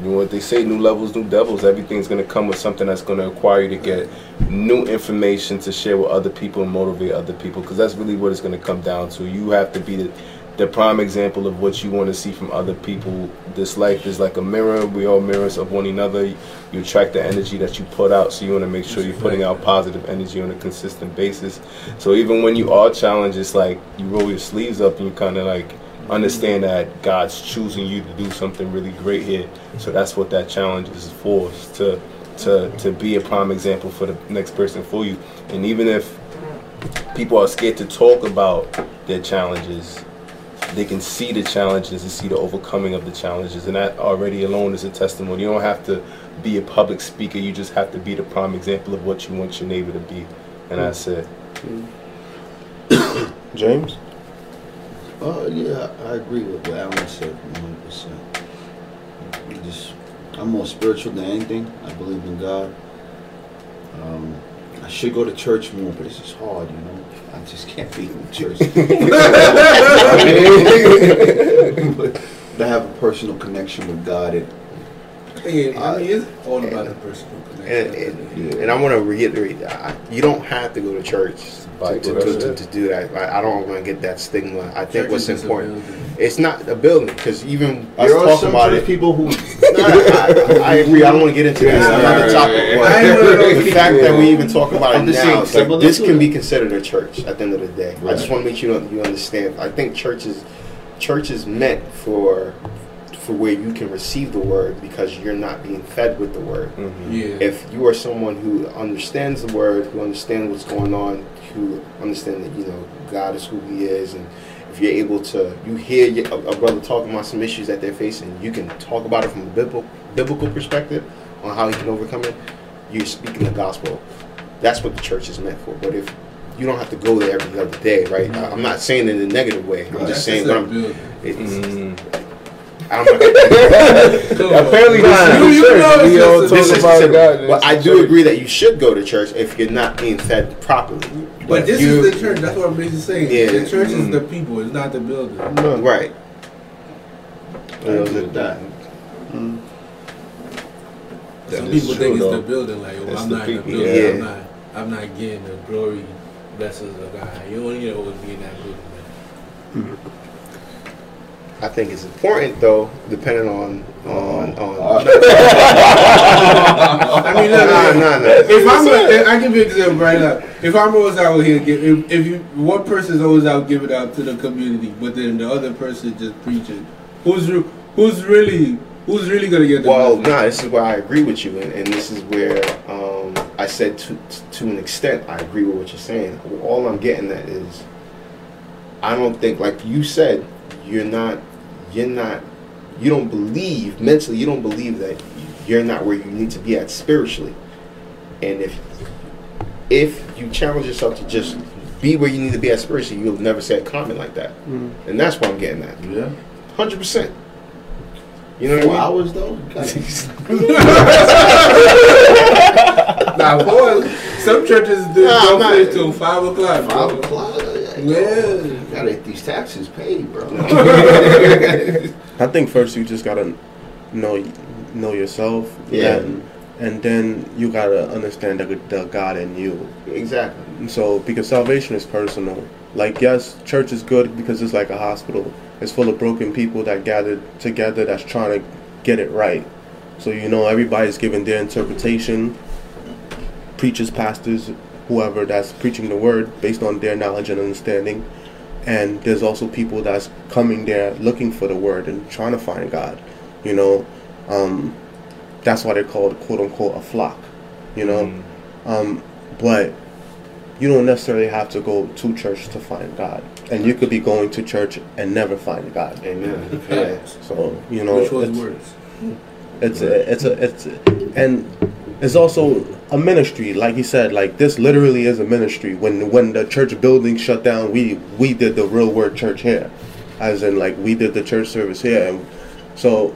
you know what they say: new levels, new devils. Everything's gonna come with something that's gonna require you to get new information to share with other people and motivate other people. Because that's really what it's gonna come down to. You have to be the the prime example of what you want to see from other people. This life is like a mirror. We all mirrors of one another. You attract the energy that you put out, so you want to make sure you're putting out positive energy on a consistent basis. So even when you are challenged, it's like you roll your sleeves up and you kind of like understand that God's choosing you to do something really great here. So that's what that challenge is for, is to to to be a prime example for the next person for you. And even if people are scared to talk about their challenges, they can see the challenges and see the overcoming of the challenges and that already alone is a testimony you don't have to be a public speaker you just have to be the prime example of what you want your neighbor to be and that's it James? Uh, yeah, I agree with what Allen said, 100%. I just, I'm more spiritual than anything. I believe in God. Um, I should go to church more, but it's just hard, you know. I just can't be in church. but to have a personal connection with God, it, Yeah, I mean, it's all about the personal And, and, and I want to reiterate that you don't have to go to church to, to, to, to, to do that. I, I don't want to get that stigma. I think what's Church is important, it's not a building because even us there are talking some about church it. people who No, I, I agree. I don't want to get into that. It's Yeah, another right, topic. right, but right. I ain't one of those the fact that we even talk about I'm it now, saying, like, this can be considered a church at the end of the day. I just want to make you you understand. I think church is church is meant for for where you can receive the word because you're not being fed with the word. Mhm. Yeah. If you are someone who understands the word, who understands what's going on, who understand that you know God is who He is, and if you're able to, you hear your, a, a brother talking about some issues that they're facing, you can talk about it from a biblical biblical perspective on how he can overcome it. You're speaking the gospel. That's what the church is meant for. But if you don't have to go there every other day, right? I- I'm not saying it in a negative way. I'm That's just saying what a I'm. building. It's, Mhm. I'm not, Apparently, this You- is you the know church. We all talk this is about God. But It's I do church. agree that you should go to church if you're not being fed properly. But this you- is the church. That's what I'm basically saying. Yeah. The church is Mm. the people. It's not the building. Right. I agree with that. That Some people true, think it's the building. Like, oh, It's I'm the not in the building. yeah. I'm not. I'm not getting the glory, blessings of God. You don't need to always be in that building. Man. I think it's important though, depending on on on. I mean, look, Nah, look, nah, nah. If I'm, a, I give you an example right now. If I'm always out here, give, if, if you one person's always out giving out to the community, but then the other person just preaching, who's who's really who's really gonna get the Well, no, this is where I agree with you, and, and this is where um, I said to to an extent I agree with what you're saying. All I'm getting at is, I don't think like you said, you're not, you're not, you don't believe mentally, you don't believe that you're not where you need to be at spiritually, and if if you challenge yourself to just be where you need to be at spiritually, you'll never say a comment like that, mm. and that's why I'm getting that Yeah. hundred percent. You know what Four I mean? hours though. Nah, boy, some churches do Nah, don't I'm finish till five o'clock. Five bro. O'clock. Yeah. You gotta get these taxes paid, bro. I think first you just gotta know know yourself. Yeah. And, and then you gotta understand the, the God in you. Exactly. So because salvation is personal. Like yes, church is good because it's like a hospital. It's full of broken people that gathered together that's trying to get it right. So you know everybody's giving their interpretation. Preachers, pastors, whoever that's preaching the word based on their knowledge and understanding. And there's also people that's coming there looking for the word and trying to find God. You know, um, that's why they're called quote unquote a flock. You know, Mm. um, but you don't necessarily have to go to church to find God, and you could be going to church and never find God. Amen. Yeah. So you know, Which was it's, worse? it's a, it's a, it's a, and it's also a ministry. Like he said, like this literally is a ministry. When when the church building shut down, we we did the real word church here, as in like we did the church service here, and so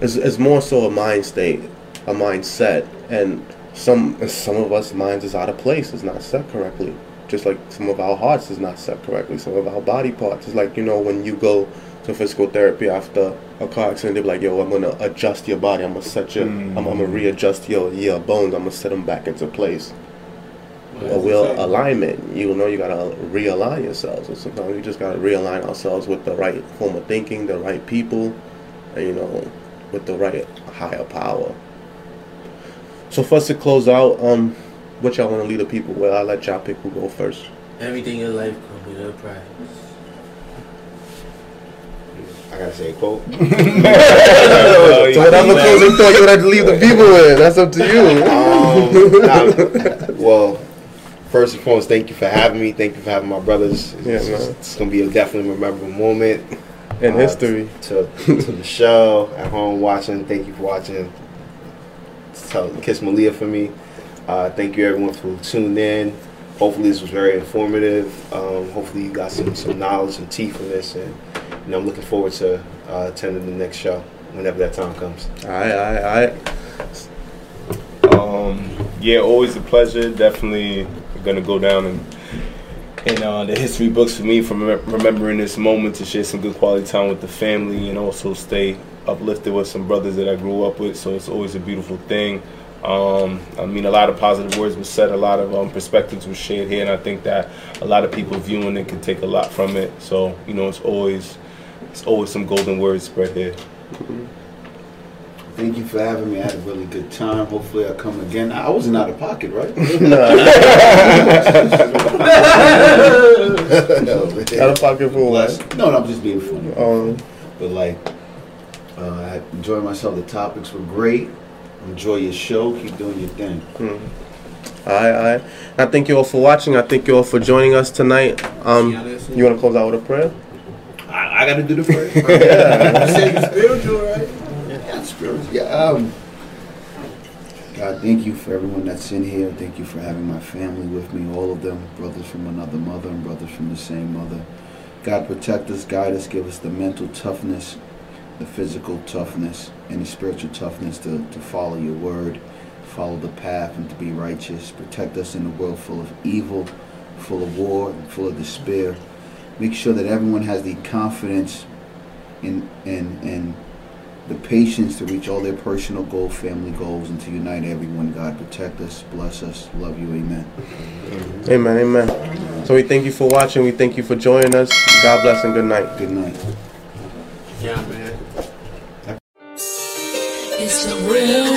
it's it's more so a mind state. a mindset, and some some of us minds is out of place. It's not set correctly. Just like some of our hearts is not set correctly. Some of our body parts. It's like you know when you go to physical therapy after a car accident—they be like, "Yo, I'm gonna adjust your body. I'm gonna set your, I'm, I'm gonna readjust your your bones. I'm gonna set them back into place." a wheel alignment. You know, you gotta realign yourselves. And sometimes we just gotta realign ourselves with the right form of thinking, the right people, and you know, with the right higher power. So for us to close out, um, what y'all want to lead the people with? I'll let y'all pick who go first. Everything in life comes with a price. I gotta say a quote. So whatever closing thought you would have to leave the people with, that's up to you. Um, nah, well, first and foremost, thank you for having me. Thank you for having my brothers. It's, Yeah, it's, man. it's gonna be a definitely memorable moment In Uh, history. to, to the show at home watching. Thank you for watching. Tell kiss Malia for me. Uh, thank you everyone for tuning in. Hopefully this was very informative. Um, hopefully you got some, some knowledge and tea from this, and you know I'm looking forward to uh, attending the next show whenever that time comes. Alright, alright, alright. Um, yeah, always a pleasure. Definitely gonna go down and in uh, the history books for me from remembering this moment to share some good quality time with the family and also stay uplifted with some brothers that I grew up with. So it's always a beautiful thing. Um, I mean, a lot of positive words were said, a lot of um, perspectives were shared here, and I think that a lot of people viewing it can take a lot from it. So you know, it's always it's always some golden words spread here. Thank you for having me. I had a really good time. Hopefully, I'll come again. I wasn't out of pocket, right? no, but- Out of pocket for what? No, no, I'm just being funny. Um, But like, uh, I enjoyed myself. The topics were great. Enjoy your show. Keep doing your thing. Alright, alright. I thank you all for watching. I thank you all for joining us tonight. Um, you want to close out with a prayer? I, I got to do the prayer. yeah, you said you're spiritual, right? Yeah, spiritual. Yeah. Um, God, thank you for everyone that's in here. Thank you for having my family with me, all of them, brothers from another mother and brothers from the same mother. God, protect us, guide us, give us the mental toughness, the physical toughness, and the spiritual toughness to, to follow your word, follow the path, and to be righteous. Protect us in a world full of evil, full of war, and full of despair. Make sure that everyone has the confidence and, and, and the patience to reach all their personal goals, family goals, and to unite everyone. God, protect us, bless us, love you, amen. Amen, amen. So we thank you for watching. We thank you for joining us. God bless and good night. Good night. Yeah, man. It's the real